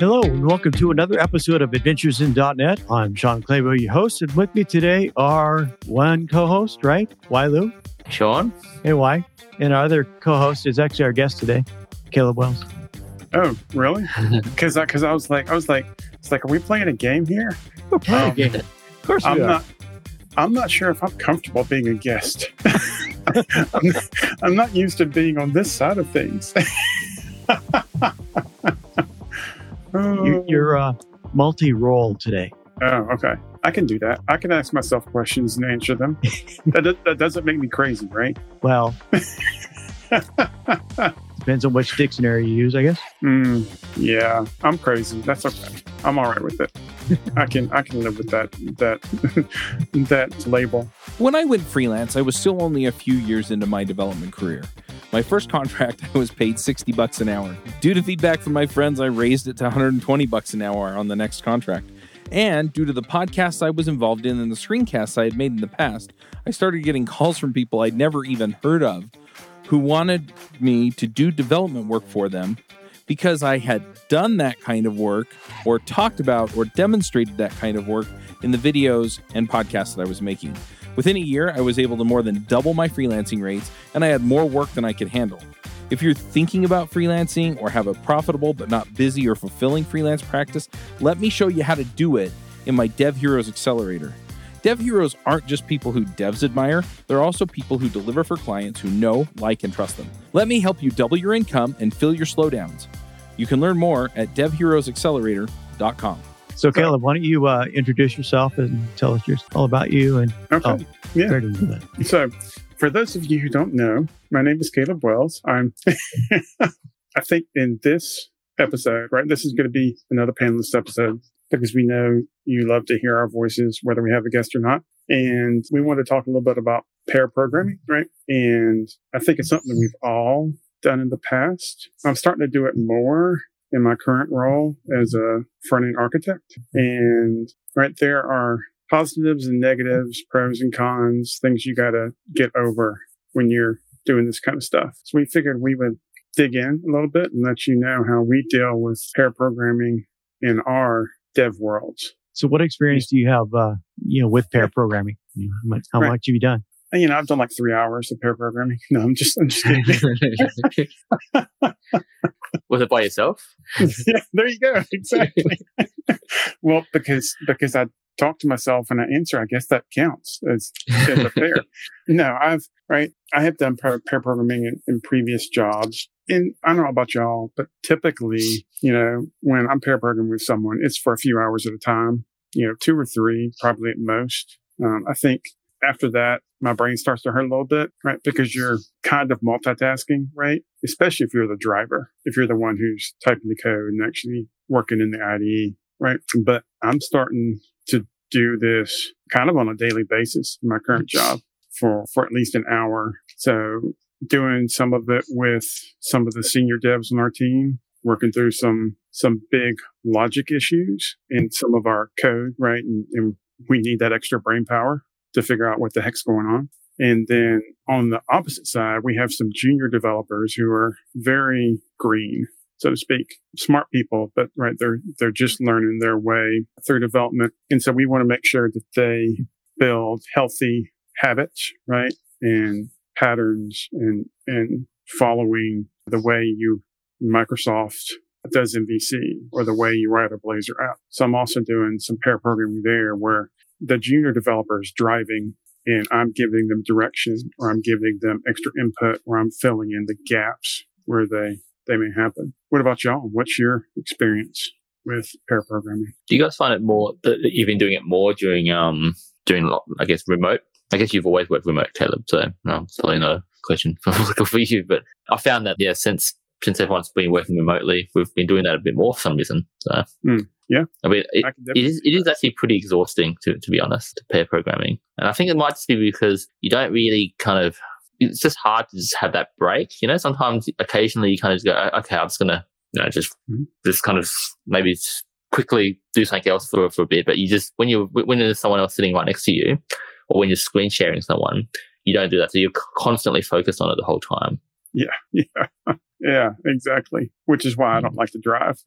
Hello, and welcome to another episode of Adventures in .NET. I'm Sean Clabough, your host, and with me today are one co-host, right? Lou? Sean. Hey, Wai. And our other co-host is actually our guest today, Caleb Wells. Oh, really? Because because I, I, was like I was like it's like are we playing a game here? We're playing um, a game. Of course, I'm are. not. I'm not sure if I'm comfortable being a guest. I'm, I'm not used to being on this side of things. you, are uh, multi-role today. Oh, okay. I can do that. I can ask myself questions and answer them. that, that doesn't make me crazy, right? Well, depends on which dictionary you use, I guess. Mm, yeah, I'm crazy. That's okay. I'm all right with it. I can I can live with that that that label. When I went freelance, I was still only a few years into my development career. My first contract, I was paid 60 bucks an hour. Due to feedback from my friends, I raised it to 120 bucks an hour on the next contract. And due to the podcasts I was involved in and the screencasts I had made in the past, I started getting calls from people I'd never even heard of who wanted me to do development work for them because I had done that kind of work or talked about or demonstrated that kind of work in the videos and podcasts that I was making. Within a year, I was able to more than double my freelancing rates, and I had more work than I could handle. If you're thinking about freelancing or have a profitable but not busy or fulfilling freelance practice, let me show you how to do it in my Dev Heroes Accelerator. Dev Heroes aren't just people who devs admire, they're also people who deliver for clients who know, like, and trust them. Let me help you double your income and fill your slowdowns. You can learn more at devheroesaccelerator.com. So, Caleb, why don't you uh, introduce yourself and tell us all about you? And okay, oh, yeah. So, for those of you who don't know, my name is Caleb Wells. I'm, I think, in this episode, right? This is going to be another panelist episode because we know you love to hear our voices, whether we have a guest or not. And we want to talk a little bit about pair programming, right? And I think it's something that we've all done in the past. I'm starting to do it more in my current role as a front end architect. And right there are positives and negatives, pros and cons, things you got to get over when you're doing this kind of stuff. So we figured we would dig in a little bit and let you know how we deal with pair programming in our dev worlds. So what experience do you have, uh, you know, with pair programming? You know, how much, how right. much have you done? you know, I've done like three hours of pair programming. No, I'm just, I'm just kidding. Was it by yourself? yeah, there you go. Exactly. well, because because I talk to myself and I answer, I guess that counts as, as a pair. no, I've right. I have done pair, pair programming in, in previous jobs, and I don't know about y'all, but typically, you know, when I'm pair programming with someone, it's for a few hours at a time. You know, two or three, probably at most. Um, I think after that, my brain starts to hurt a little bit, right? Because you're kind of multitasking, right? Especially if you're the driver, if you're the one who's typing the code and actually working in the IDE, right? But I'm starting to do this kind of on a daily basis in my current job for, for at least an hour. So doing some of it with some of the senior devs on our team, working through some, some big logic issues in some of our code, right? And, and we need that extra brain power to figure out what the heck's going on. And then on the opposite side, we have some junior developers who are very green, so to speak, smart people, but right, they're, they're just learning their way through development. And so we want to make sure that they build healthy habits, right? And patterns and, and following the way you Microsoft does MVC or the way you write a Blazor app. So I'm also doing some pair programming there where the junior developers driving and I'm giving them direction or I'm giving them extra input or I'm filling in the gaps where they, they may happen. What about y'all? What's your experience with pair programming? Do you guys find it more that you've been doing it more during, um, during, I guess, remote? I guess you've always worked remote, Caleb. So no, it's probably not a question for, for you, but I found that, yeah, since, since everyone's been working remotely, we've been doing that a bit more for some reason. So. Mm. Yeah. I mean, it, I it is it is actually pretty exhausting to to be honest, to pair programming, and I think it might just be because you don't really kind of. It's just hard to just have that break. You know, sometimes occasionally you kind of just go, okay, I'm just gonna, you know, just mm-hmm. just kind of maybe quickly do something else for for a bit. But you just when you when there's someone else sitting right next to you, or when you're screen sharing someone, you don't do that. So you're constantly focused on it the whole time. Yeah, yeah. Yeah, exactly. Which is why I don't like to drive.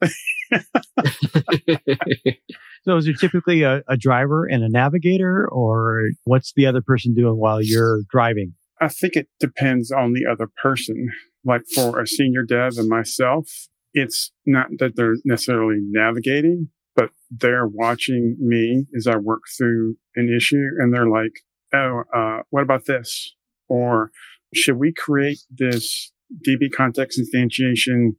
so is there typically a, a driver and a navigator or what's the other person doing while you're driving? I think it depends on the other person. Like for a senior dev and myself, it's not that they're necessarily navigating, but they're watching me as I work through an issue and they're like, Oh, uh, what about this? Or should we create this DB context instantiation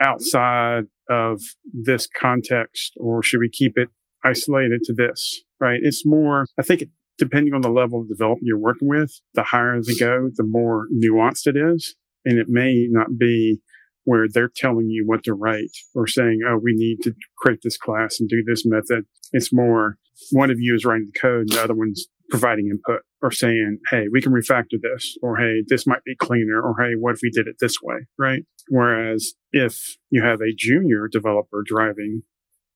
outside of this context or should we keep it isolated to this? Right. It's more, I think depending on the level of development you're working with, the higher they go, the more nuanced it is. And it may not be where they're telling you what to write or saying, oh, we need to create this class and do this method. It's more one of you is writing the code and the other one's providing input or saying, hey, we can refactor this, or hey, this might be cleaner, or hey, what if we did it this way, right? Whereas if you have a junior developer driving,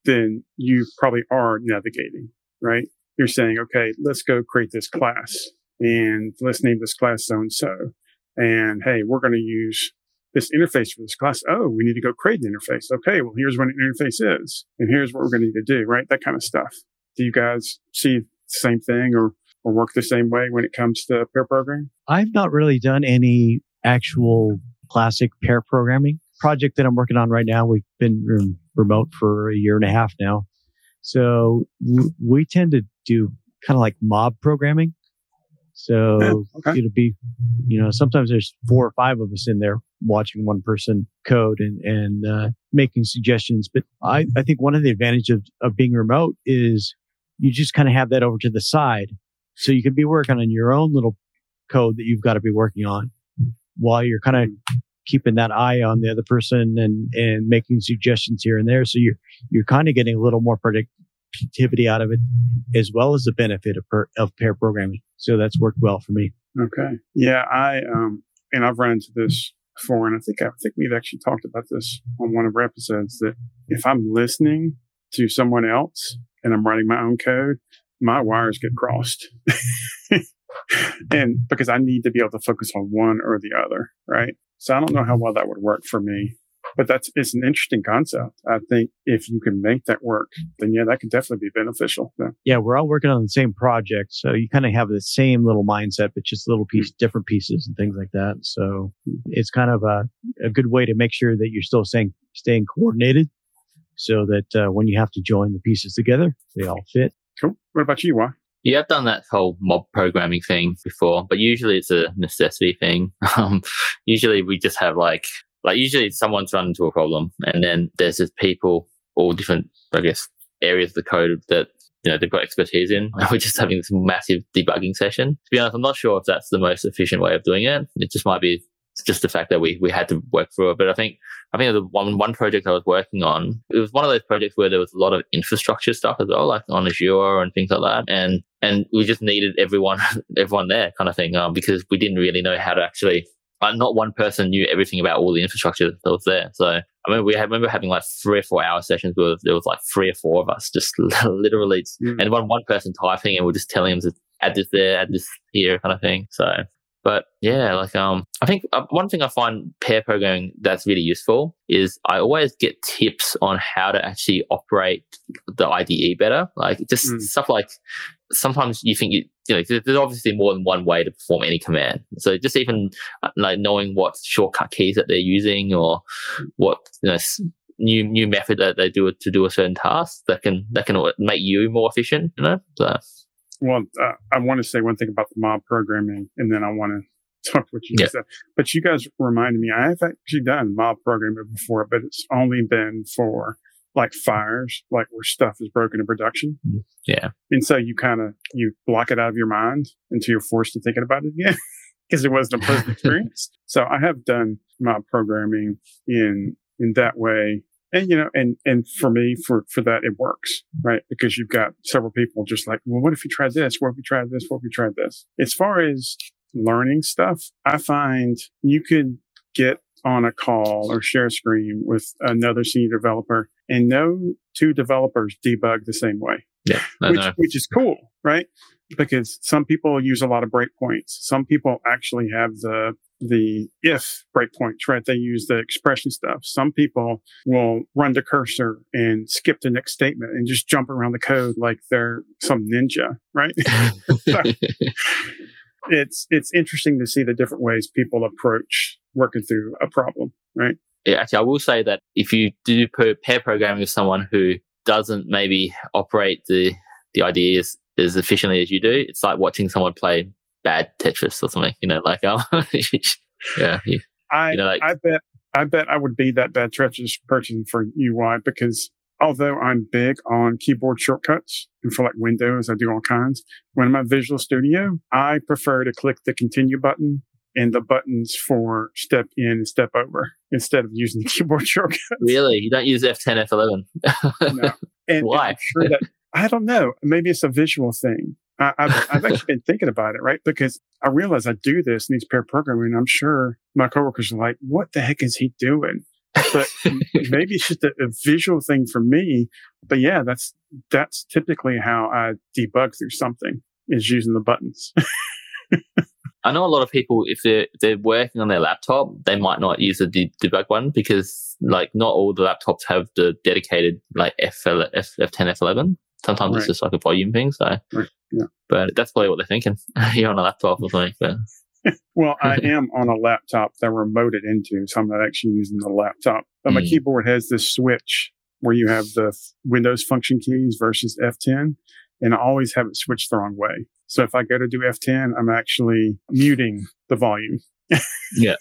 then you probably are navigating, right? You're saying, okay, let's go create this class and let's name this class so and so. And hey, we're going to use this interface for this class. Oh, we need to go create an interface. Okay, well, here's what an interface is, and here's what we're going to need to do, right? That kind of stuff. Do you guys see the same thing or, or work the same way when it comes to pair programming? I've not really done any actual classic pair programming project that I'm working on right now. We've been remote for a year and a half now. So we tend to do kind of like mob programming. So yeah, okay. it'll be, you know, sometimes there's four or five of us in there watching one person code and, and, uh, making suggestions. But I, I think one of the advantages of, of being remote is you just kind of have that over to the side. So you can be working on your own little code that you've got to be working on while you're kind of keeping that eye on the other person and, and making suggestions here and there. So you're, you're kind of getting a little more productivity out of it as well as the benefit of, per, of pair programming. So that's worked well for me. Okay. Yeah. I, um, and I've run into this before, and I think, I think we've actually talked about this on one of our episodes that if I'm listening to someone else and I'm writing my own code, my wires get crossed. and because I need to be able to focus on one or the other, right? So I don't know how well that would work for me, but that's, it's an interesting concept. I think if you can make that work, then yeah, that could definitely be beneficial. Yeah. yeah we're all working on the same project. So you kind of have the same little mindset, but just little piece, different pieces and things like that. So it's kind of a, a good way to make sure that you're still staying, staying coordinated so that uh, when you have to join the pieces together, they all fit. Cool. What about you, Wai? Yeah, I've done that whole mob programming thing before, but usually it's a necessity thing. Um, usually we just have like, like usually someone's run into a problem and then there's just people, all different, I guess, areas of the code that, you know, they've got expertise in. And we're just having this massive debugging session. To be honest, I'm not sure if that's the most efficient way of doing it. It just might be just the fact that we, we had to work through it. But I think, I think the one, one project I was working on, it was one of those projects where there was a lot of infrastructure stuff as well, like on Azure and things like that. And, and we just needed everyone, everyone there kind of thing, um, because we didn't really know how to actually, uh, not one person knew everything about all the infrastructure that was there. So I mean, we had, remember having like three or four hour sessions where there was like three or four of us just literally, mm. and one, one person typing and we're just telling them to add this there, add this here kind of thing. So but yeah, like um, I think uh, one thing I find pair programming that's really useful is I always get tips on how to actually operate the IDE better. Like just mm. stuff like sometimes you think you, you know there's obviously more than one way to perform any command. So just even uh, like knowing what shortcut keys that they're using or what you know new new method that they do to do a certain task that can that can make you more efficient. You know. So well, uh, I want to say one thing about the mob programming, and then I want to talk what you yeah. said. But you guys reminded me, I have actually done mob programming before, but it's only been for like fires, like where stuff is broken in production. Yeah. And so you kind of, you block it out of your mind until you're forced to thinking about it again because it wasn't a pleasant experience. So I have done mob programming in, in that way and you know and and for me for for that it works right? Because you've got several people just like well what if you tried this? What if you tried this? What if you tried this? As far as learning stuff i find you could get on a call or share a screen with another senior developer and no two developers debug the same way. Yeah which, which is cool right because some people use a lot of breakpoints. Some people actually have the the if breakpoints, right? They use the expression stuff. Some people will run the cursor and skip the next statement and just jump around the code like they're some ninja, right? so it's it's interesting to see the different ways people approach working through a problem, right? Yeah, actually, I will say that if you do pair programming with someone who doesn't maybe operate the the IDEs as efficiently as you do, it's like watching someone play bad Tetris or something. You know, like um, yeah. I you know, like, I bet I bet I would be that bad Tetris person for UI because although I'm big on keyboard shortcuts and for like Windows, I do all kinds. When I'm at Visual Studio, I prefer to click the continue button and the buttons for step in and step over instead of using the keyboard shortcuts. Really? You don't use F10, F11? no. And, Wai? And sure that, I don't know. Maybe it's a visual thing. I, have I've actually been thinking about it, right? Because I realize I do this in these pair programming. I'm sure my coworkers are like, what the heck is he doing? But maybe it's just a, a, visual thing for me. But yeah, that's, that's typically how I debug through something is using the buttons. I know a lot of people, if they're, if they're working on their laptop, they might not use the de- debug one because like not all the laptops have the dedicated like F, F, F10, F11. Sometimes right. it's just like a volume thing. So, right. yeah. but that's probably what they're thinking. You're on a laptop or something. But. well, I am on a laptop that remoted into, so I'm not actually using the laptop. But my mm. keyboard has this switch where you have the Windows function keys versus F10, and I always have it switched the wrong way. So if I go to do F10, I'm actually muting the volume. yeah.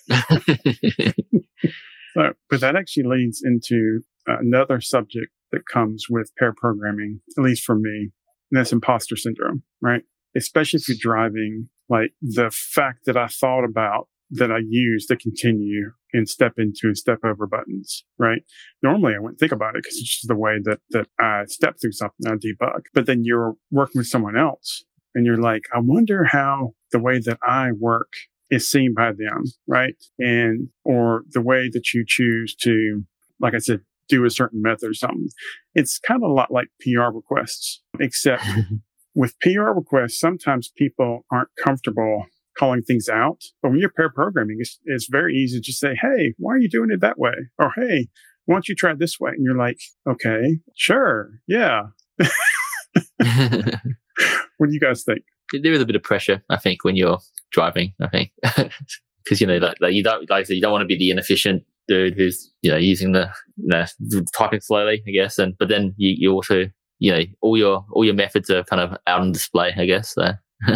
so, but that actually leads into another subject that comes with pair programming, at least for me, and that's imposter syndrome, right? Especially if you're driving, like the fact that I thought about that I use to continue and step into and step over buttons, right? Normally I wouldn't think about it because it's just the way that, that I step through something, I debug. But then you're working with someone else and you're like, I wonder how the way that I work is seen by them, right? And, or the way that you choose to, like I said, do a certain method or something. It's kind of a lot like PR requests, except with PR requests, sometimes people aren't comfortable calling things out. But when you're pair programming, it's, it's very easy to just say, Hey, why are you doing it that way? Or, Hey, why don't you try this way? And you're like, okay, sure. Yeah. what do you guys think? There is a bit of pressure, I think, when you're driving, I think. Cause, you know, like, like you don't, like you don't want to be the inefficient dude who's you know using the you know, typing slowly, I guess. And but then you, you also you know all your all your methods are kind of out on display, I guess. So.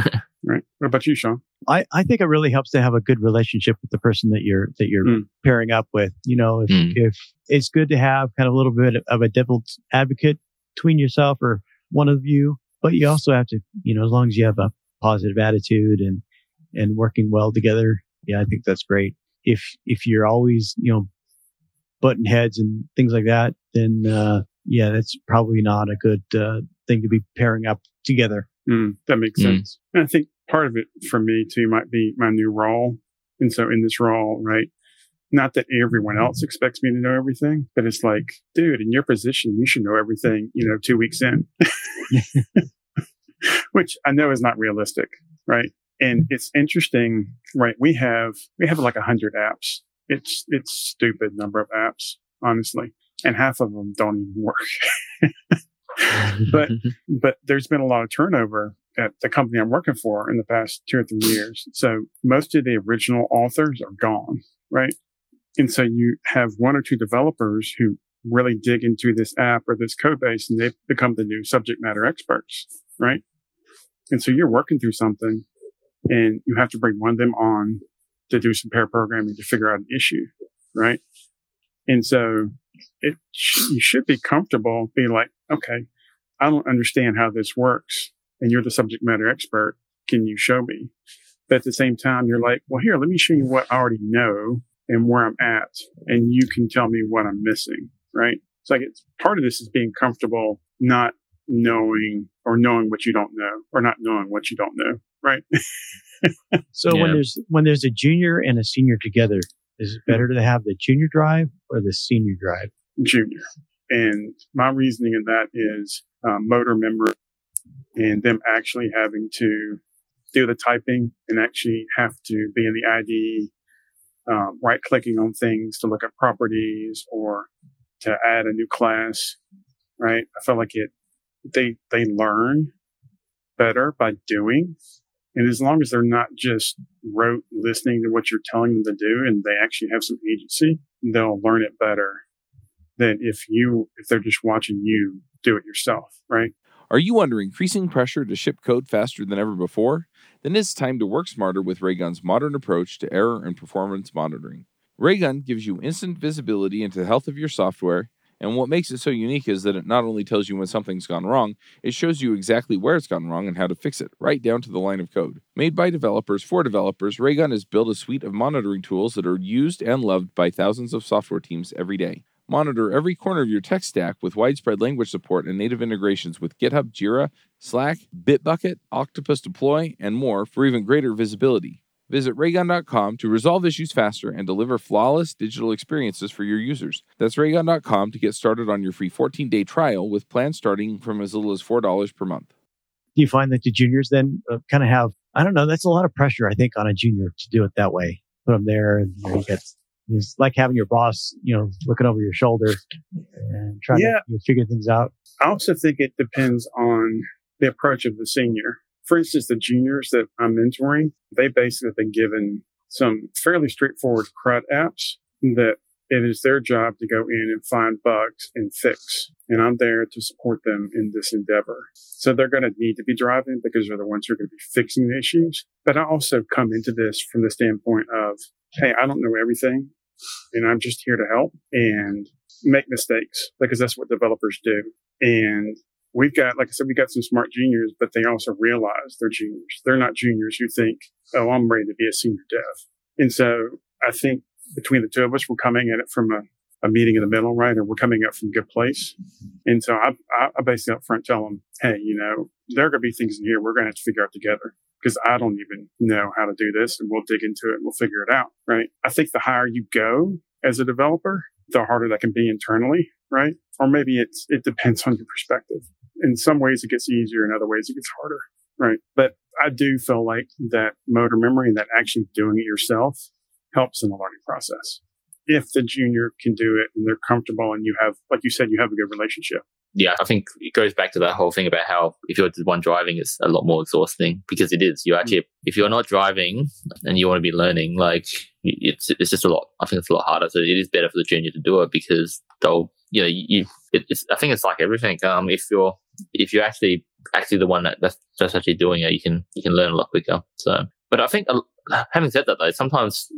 right. What about you, Sean? I, I think it really helps to have a good relationship with the person that you're that you're mm. pairing up with. You know, if mm. if it's good to have kind of a little bit of a devil's advocate between yourself or one of you, but you also have to, you know, as long as you have a positive attitude and and working well together, yeah, I think that's great if if you're always you know button heads and things like that, then uh, yeah, that's probably not a good uh, thing to be pairing up together. Mm, that makes mm. sense. And I think part of it for me too might be my new role. And so in this role, right, not that everyone else expects me to know everything, but it's like, dude, in your position, you should know everything, you know, two weeks in, which I know is not realistic, right? And it's interesting, right? We have, we have like a hundred apps. It's, it's stupid number of apps, honestly. And half of them don't even work. but, but there's been a lot of turnover at the company I'm working for in the past two or three years. So most of the original authors are gone, right? And so you have one or two developers who really dig into this app or this code base and they become the new subject matter experts, right? And so you're working through something and you have to bring one of them on to do some pair programming to figure out an issue, right? And so it, you should be comfortable being like, okay, I don't understand how this works. And you're the subject matter expert. Can you show me? But at the same time, you're like, well, here, let me show you what I already know and where I'm at. And you can tell me what I'm missing, right? It's like it's part of this is being comfortable, not knowing or knowing what you don't know or not knowing what you don't know right? so yeah. when there's when there's a junior and a senior together, is it better to have the junior drive or the senior drive? Junior. And my reasoning in that is um, motor memory and them actually having to do the typing and actually have to be in the IDE, um, right clicking on things to look at properties or to add a new class, right? I feel like it, they, they learn better by doing. And as long as they're not just rote listening to what you're telling them to do and they actually have some agency, they'll learn it better than if you, if they're just watching you do it yourself, right? Are you under increasing pressure to ship code faster than ever before? Then it's time to work smarter with Raygun's modern approach to error and performance monitoring. Raygun gives you instant visibility into the health of your software, and what makes it so unique is that it not only tells you when something's gone wrong, it shows you exactly where it's gone wrong and how to fix it, right down to the line of code. Made by developers for developers, Raygun has built a suite of monitoring tools that are used and loved by thousands of software teams every day. Monitor every corner of your tech stack with widespread language support and native integrations with GitHub, Jira, Slack, Bitbucket, Octopus Deploy, and more for even greater visibility. Visit raygun.com to resolve issues faster and deliver flawless digital experiences for your users. That's raygun.com to get started on your free 14 day trial with plans starting from as little as $4 per month. Do you find that the juniors then uh, kind of have, I don't know, that's a lot of pressure, I think, on a junior to do it that way. Put them there and you, know, you get it's like having your boss, you know, looking over your shoulder and trying yeah. to you know, figure things out. I also think it depends on the approach of the senior. For instance, the juniors that I'm mentoring, they basically have been given some fairly straightforward CRUD apps that it is their job to go in and find bugs and fix. And I'm there to support them in this endeavor. So they're going to need to be driving because they're the ones who are going to be fixing the issues. But I also come into this from the standpoint of, Hey, I don't know everything and I'm just here to help and make mistakes because that's what developers do. And we've got, like I said, we've got some smart juniors, but they also realize they're juniors. They're not juniors who think, oh, I'm ready to be a senior dev. And so I think between the two of us, we're coming at it from a, a meeting in the middle, right? Or we're coming up from a good place. And so I, I basically up front tell them, hey, you know, there are going to be things in here we're going to have to figure out together because I don't even know how to do this and we'll dig into it and we'll figure it out, right? I think the higher you go as a developer, the harder that can be internally, right? Or maybe it's, it depends on your perspective. In some ways it gets easier, in other ways it gets harder, right? But I do feel like that motor memory and that actually doing it yourself helps in the learning process. If the junior can do it and they're comfortable and you have, like you said, you have a good relationship, yeah, I think it goes back to that whole thing about how if you're the one driving, it's a lot more exhausting because it is. You actually, if you're not driving and you want to be learning, like it's it's just a lot. I think it's a lot harder. So it is better for the junior to do it because they'll, you know, you. It, it's. I think it's like everything. Um, if you're if you're actually actually the one that that's, that's actually doing it, you can you can learn a lot quicker. So, but I think uh, having said that though, sometimes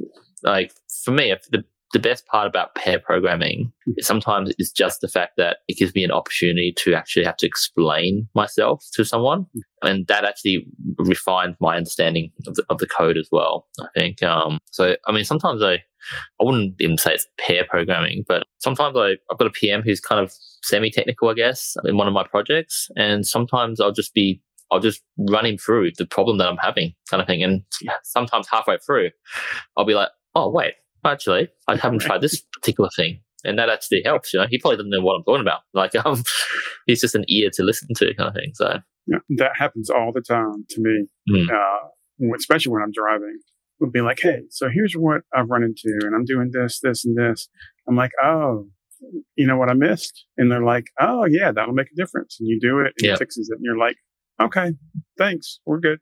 like for me, the the best part about pair programming sometimes is just the fact that it gives me an opportunity to actually have to explain myself to someone. And that actually refined my understanding of the, of the code as well, I think. Um, so, I mean, sometimes I, I wouldn't even say it's pair programming, but sometimes I, I've got a PM who's kind of semi technical, I guess, in one of my projects. And sometimes I'll just be I'll just run him through the problem that I'm having, kind of thing. And sometimes halfway through, I'll be like, oh, wait, actually, I haven't tried this particular thing. And that actually helps, you know. He probably doesn't know what I'm talking about. Like, um, he's just an ear to listen to, kind of thing. So yeah, that happens all the time to me, mm. uh, especially when I'm driving. Would be like, hey, so here's what I've run into, and I'm doing this, this, and this. I'm like, oh, you know what I missed? And they're like, oh yeah, that'll make a difference. And you do it, and yeah. it fixes it, and you're like, okay, thanks, we're good.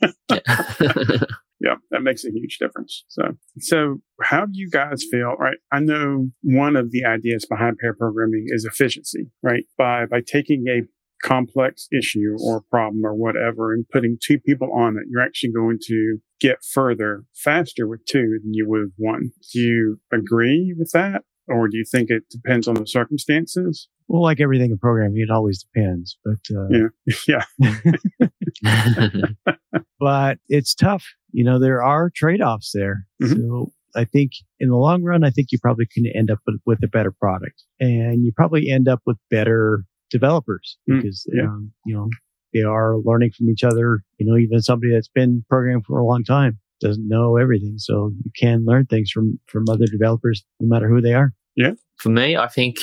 yeah, that makes a huge difference. So, so how do you guys feel? Right. I know one of the ideas behind pair programming is efficiency, right? By, by taking a complex issue or problem or whatever and putting two people on it, you're actually going to get further faster with two than you would with one. Do you agree with that? Or do you think it depends on the circumstances? Well, like everything in programming, it always depends. But uh, yeah, yeah. but it's tough. You know, there are trade offs there. Mm-hmm. So I think in the long run, I think you probably can end up with, with a better product, and you probably end up with better developers mm, because mm, yeah. um, you know they are learning from each other. You know, even somebody that's been programming for a long time doesn't know everything, so you can learn things from from other developers, no matter who they are. Yeah. For me, I think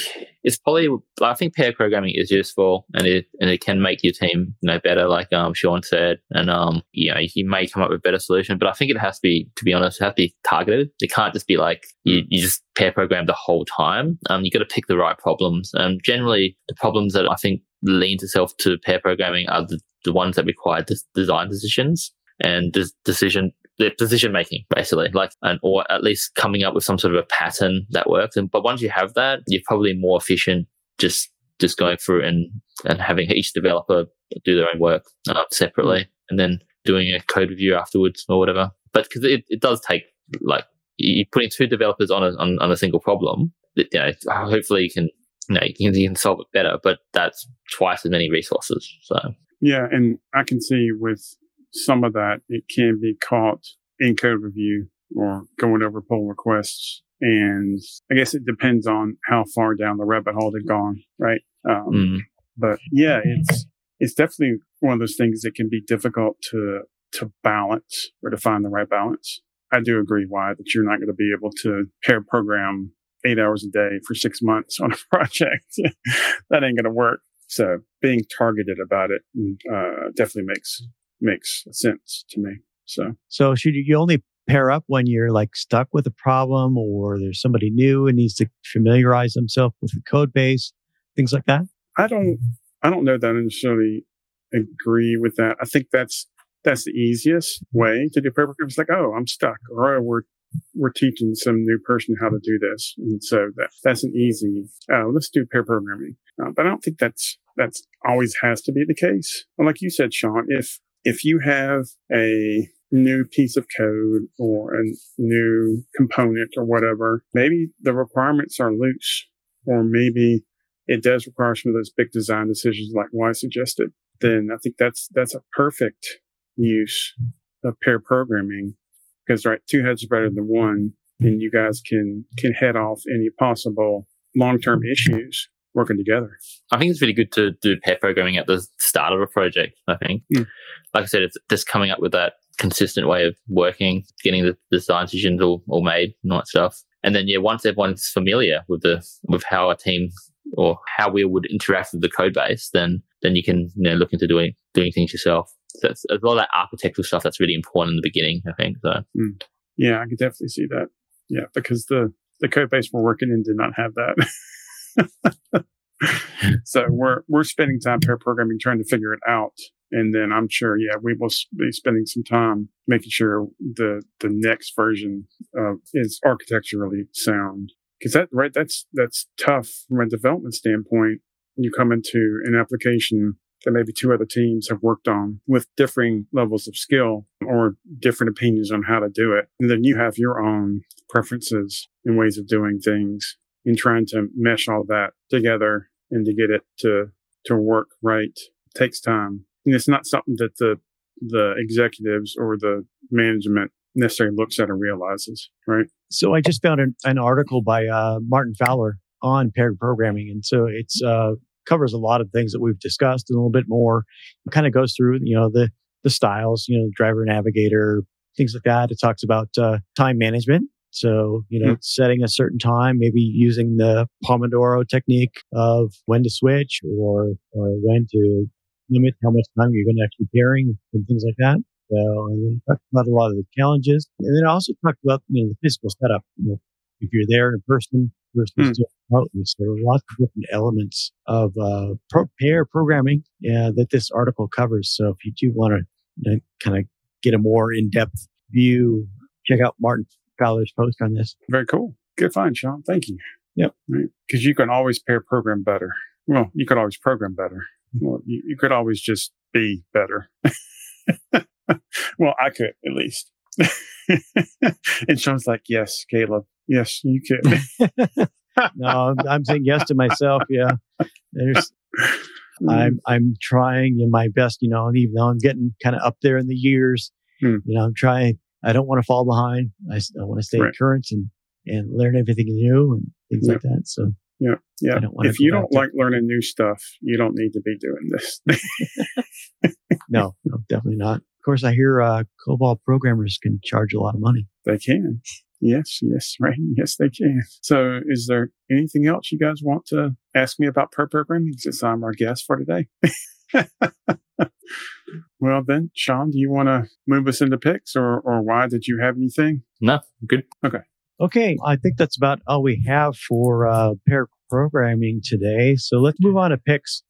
it's probably I think pair programming is useful and it and it can make your team you know better, like um Sean said, and um you know you may come up with a better solution, but I think it has to be to be honest, it has to be targeted. It can't just be like you, you just pair program the whole time. Um, you got to pick the right problems. And generally, the problems that I think leans itself to pair programming are the, the ones that require des- design decisions and des- decision the decision making basically like and or at least coming up with some sort of a pattern that works. And but once you have that you're probably more efficient just just going through and and having each developer do their own work uh, separately and then doing a code review afterwards or whatever. But because it, it does take like you're putting two developers on a on, on a single problem that you know hopefully you can you know you can, you can solve it better but that's twice as many resources so. Yeah and i can see with some of that it can be caught in code review or going over pull requests. And I guess it depends on how far down the rabbit hole they've gone, right? Um, mm. But yeah, it's it's definitely one of those things that can be difficult to to balance or to find the right balance. I do agree, Wai that you're not going to be able to pair program eight hours a day for six months on a project. that ain't going to work. So being targeted about it uh, definitely makes makes sense to me. So, so should you only pair up when you're like stuck with a problem or there's somebody new and needs to familiarize themselves with the code base, things like that? I don't, I don't know that I necessarily agree with that. I think that's, that's the easiest way to do pair programming. It's like, oh, I'm stuck or oh, we're, we're teaching some new person how to do this. And so that, that's an easy, oh, let's do pair programming. Uh, but I don't think that's, that's always has to be the case. And like you said, Sean, if, if you have a new piece of code or a new component or whatever, maybe the requirements are loose or maybe it does require some of those big design decisions like I suggested, then I think that's, that's a perfect use of pair programming. Because right, two heads are better than one and you guys can, can head off any possible long-term issues working together. I think it's really good to do pair programming at the start of a project. I think, mm. like I said, it's just coming up with that consistent way of working, getting the design decisions all, all made and all that stuff. And then, yeah, once everyone's familiar with the with how a team or how we would interact with the code base, then then you can you know look into doing doing things yourself. So it's, a lot of that architectural stuff that's really important in the beginning. I think so. Mm. Yeah, I can definitely see that. Yeah, because the the code base we're working in did not have that. so we're we're spending time pair programming trying to figure it out. And then i'm sure yeah we will be spending some time making sure the the next version uh, is architecturally sound. Because that right that's that's tough from a development standpoint. You come into an application that maybe two other teams have worked on with differing levels of skill or different opinions on how to do it. And then you have your own preferences and ways of doing things in trying to mesh all that together and to get it to to work right takes time. And it's not something that the the executives or the management necessarily looks at or realizes, right? So I just found an, an article by uh, Martin Fowler on pair programming, and so it's uh, covers a lot of things that we've discussed a little bit more. It kind of goes through, you know, the the styles, you know, driver navigator, things like that. It talks about uh, time management so, you know, mm-hmm. setting a certain time, maybe using the Pomodoro technique of when to switch or, or when to limit how much time you're going to actually pairing and things like that. So, and then talked about a lot of the challenges. And then I also talked about, you know, the physical setup. You know, if you're there in person versus mm. remotely. So there are lots of different elements of uh, pro- pair programming uh, that this article covers. So if you do want to you know, kind of get a more in-depth view, check out Martin Fowler's post on this. Very cool. Good find, Sean. Thank you. Yep. Because right. you can always pair program better. Well, you could always program better. Well, you, you could always just be better. well, I could at least. and Sean's like, yes, Caleb. Yes, you could. no, I'm saying yes to myself. Yeah. There's, mm. I'm, I'm trying in my best, you know, even though I'm getting kind of up there in the years, hmm. you know, I'm trying I don't want to fall behind. I, I want to stay right. current and, and learn everything new and things like that. So yeah, yeah. If you don't like learning new stuff, you don't need to be doing this. no, no, definitely not. Of course, I hear uh, COBOL programmers can charge a lot of money. They can. Yes, yes, right. Yes, they can. So, is there anything else you guys want to ask me about per programming since I'm our guest for today. well, then, Sean, do you want to move us into picks or, or Wai did you have anything? No, good. Okay. Okay. I think that's about all we have for uh, pair programming today. So let's move on to picks.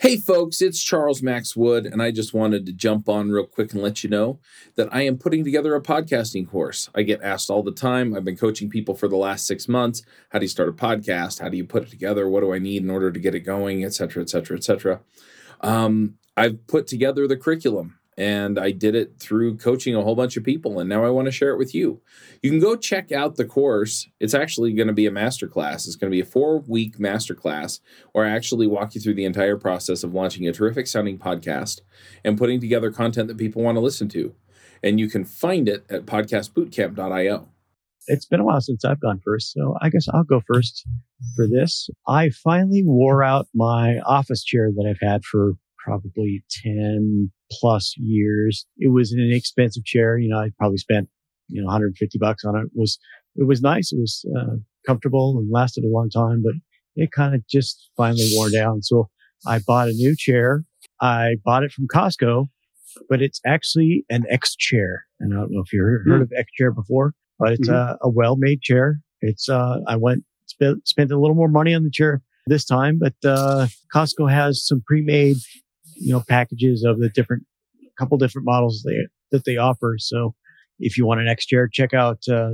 Hey folks, it's Charles Max Wood, and I just wanted to jump on real quick and let you know that I am putting together a podcasting course. I get asked all the time. I've been coaching people for the last six months. How do you start a podcast? How do you put it together? What do I need in order to get it going, et cetera, et cetera, et cetera. Um, I've put together the curriculum and I did it through coaching a whole bunch of people. And now I want to share it with you. You can go check out the course. It's actually going to be a masterclass. It's going to be a four week masterclass where I actually walk you through the entire process of launching a terrific sounding podcast and putting together content that people want to listen to. And you can find it at podcastbootcamp.io. It's been a while since I've gone first, so I guess I'll go first for this. I finally wore out my office chair that I've had for probably 10 plus years. It was an inexpensive chair. You know, I probably spent, you know, 150 bucks on it. it was, it was nice. It was uh, comfortable and lasted a long time, but it kind of just finally wore down. So I bought a new chair. I bought it from Costco, but it's actually an X chair. And I don't know if you've heard mm-hmm. of X chair before, but it's mm-hmm. a, a well-made chair. It's, uh, I went, spent, spent a little more money on the chair this time, but, uh, Costco has some pre-made you know, packages of the different, couple different models they, that they offer. So if you want an X chair, check out, uh,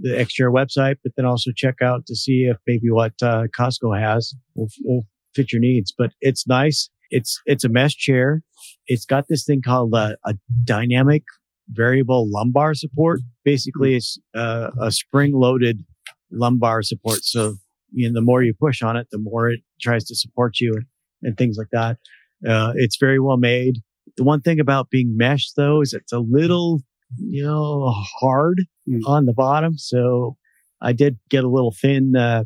the X chair website, but then also check out to see if maybe what, uh, Costco has will, will fit your needs. But it's nice. It's, it's a mesh chair. It's got this thing called a, a dynamic variable lumbar support. Basically, it's uh, a spring loaded lumbar support. So, you know, the more you push on it, the more it tries to support you and, and things like that. Uh, it's very well made. The one thing about being mesh though is it's a little, you know, hard mm. on the bottom. So I did get a little thin, uh,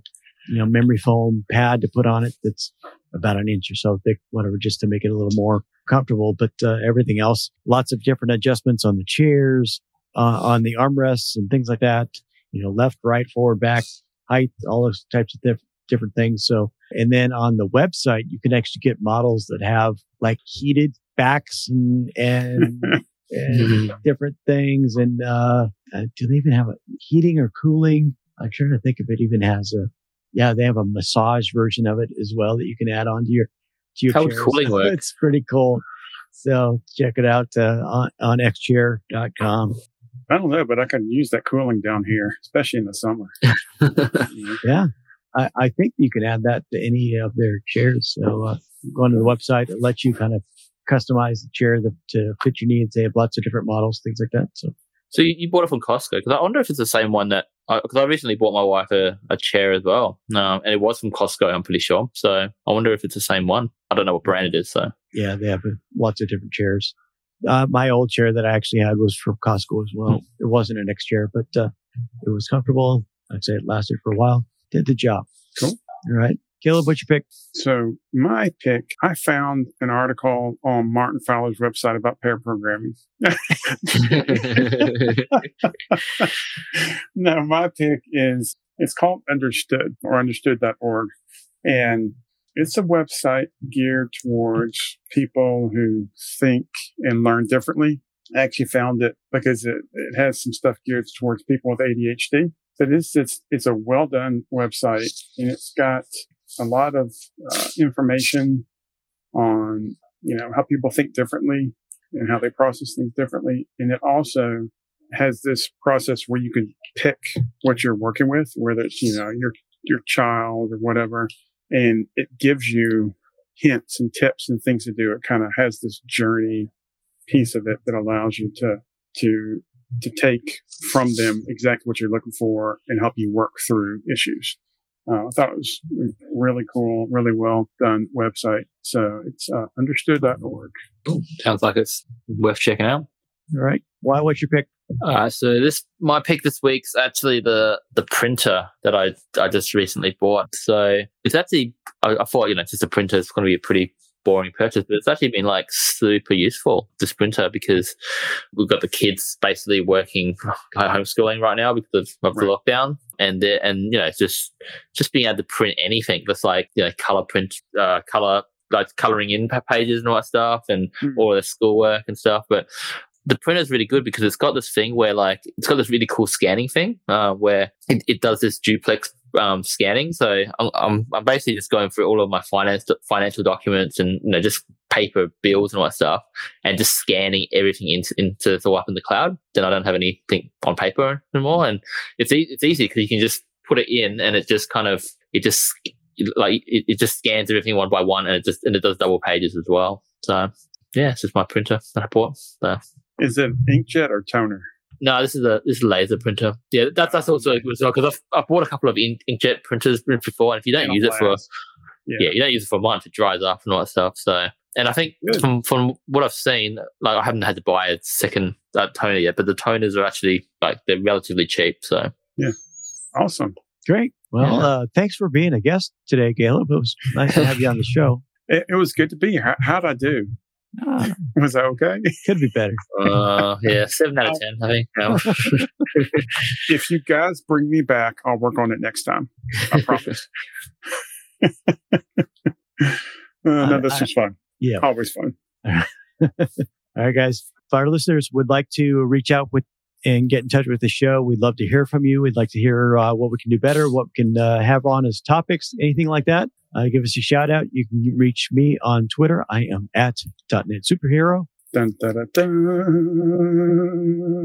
you know, memory foam pad to put on it. That's about an inch or so thick, whatever, just to make it a little more comfortable. But uh, everything else, lots of different adjustments on the chairs, uh, on the armrests and things like that. You know, left, right, forward, back, height, all those types of diff- different things. So and then on the website, you can actually get models that have like heated backs and, and, and different things. And, uh, uh, do they even have a heating or cooling? I'm trying to think if it even has a, yeah, they have a massage version of it as well that you can add on to your How would cooling work? It's pretty cool. So check it out, uh, on, on xchair.com. I don't know, but I can use that cooling down here, especially in the summer. yeah. I, I, think you can add that to any of their chairs. So uh, go onto the website, it lets you kind of customize the chair to, to fit your needs. They have lots of different models, things like that. So, so you, you bought it from Costco because I wonder if it's the same one that because I, I, recently bought my wife a, a chair as well, um, and it was from Costco. I'm pretty sure. So I wonder if it's the same one. I don't know what brand it is. So yeah, they have lots of different chairs. Uh, my old chair that I actually had was from Costco as well. Hmm. It wasn't an X chair, but uh, it was comfortable. I'd say it lasted for a while did the job. Cool. All right. Caleb, what's your pick? So my pick, I found an article on Martin Fowler's website about pair programming. no, my pick is it's called Understood or understood.org. And it's a website geared towards people who think and learn differently. I actually found it because it, it has some stuff geared towards people with ADHD. But it's, it's, it's a well done website and it's got a lot of uh, information on, you know, how people think differently and how they process things differently. And it also has this process where you can pick what you're working with, whether it's, you know, your, your child or whatever. And it gives you hints and tips and things to do. It kind of has this journey piece of it that allows you to, to to take from them exactly what you're looking for and help you work through issues. Uh, I thought it was really cool, really well done website. So it's uh, understood.org. Cool. Sounds like it's worth checking out. All right. Wai? What's your pick? Uh, so this my pick this week's actually the the printer that I I just recently bought. So it's actually I, I thought you know just a printer is going to be a pretty boring purchase, but it's actually been like super useful, this printer, because we've got the kids basically working homeschooling right now because of, of the lockdown. And the, and you know just just being able to print anything that's like you know color print uh, color like coloring in pages and all that stuff and Mm. all the schoolwork and stuff but the printer is really good because it's got this thing where like it's got this really cool scanning thing uh, where it, it does this duplex um, scanning. So I'm, I'm basically just going through all of my finance financial documents and you know just paper bills and all that stuff, and just scanning everything into into the up in the cloud. Then I don't have anything on paper anymore, and it's e- it's easy because you can just put it in and it just kind of it just like it, it just scans everything one by one and it just and it does double pages as well. So yeah, it's just my printer that I bought. So. Is it inkjet or toner? No, this is a this is a laser printer. Yeah, that's that's also good as well because I've, I've bought a couple of ink, inkjet printers before, and if you don't use it for last. yeah. Yeah. you don't use it for a month, it dries up and all that stuff. So, and I think Good. from from what I've seen, like I haven't had to buy a second uh, toner yet, but the toners are actually like they're relatively cheap. So, yeah, Awesome. Great. Well, Yeah. uh, thanks for being a guest today, Caleb. It was nice to have you on the show. It, it was good to be here. How, how'd I do? Ah, Was that okay? could be better. uh, yeah, seven out of ten, I think. Um, if you guys bring me back, I'll work on it next time. I promise. uh, no, this I- was fun. Yeah. Always fun. All right, guys. If our listeners would like to reach out with and get in touch with the show, we'd love to hear from you. We'd like to hear uh, what we can do better, what we can uh, have on as topics, anything like that. Uh, give us a shout out. You can reach me on Twitter. I am at .NET Superhero. Dun, dun, dun, dun.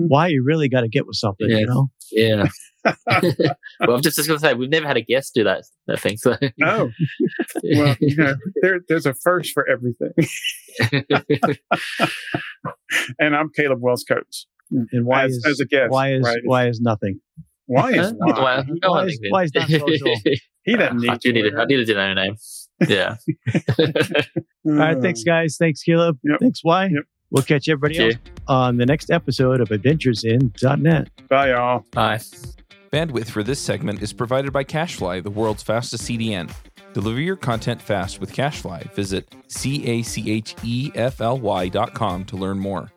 Why you really got to get with something, Yeah. you know? yeah. well, I'm just, just going to say we've never had a guest do that that thing. So, Oh, well, you know, there, there's a first for everything. and I'm Caleb Wells Coates. Mm. And why as, is as a guest. why is right? why is nothing? Why is Huh? why? Why- Why why is- why is not social? He doesn't need I do need to. it. I needed to know name. Yeah. All right, thanks, mm. guys. Thanks, Caleb. Yep. Thanks, Wai. Yep. We'll catch everybody else on the next episode of Adventures in .NET. Bye, y'all. Bye. Bandwidth for this segment is provided by CacheFly, the world's fastest CDN. Deliver your content fast with CacheFly. Visit C A C H E F L Y dot com to learn more.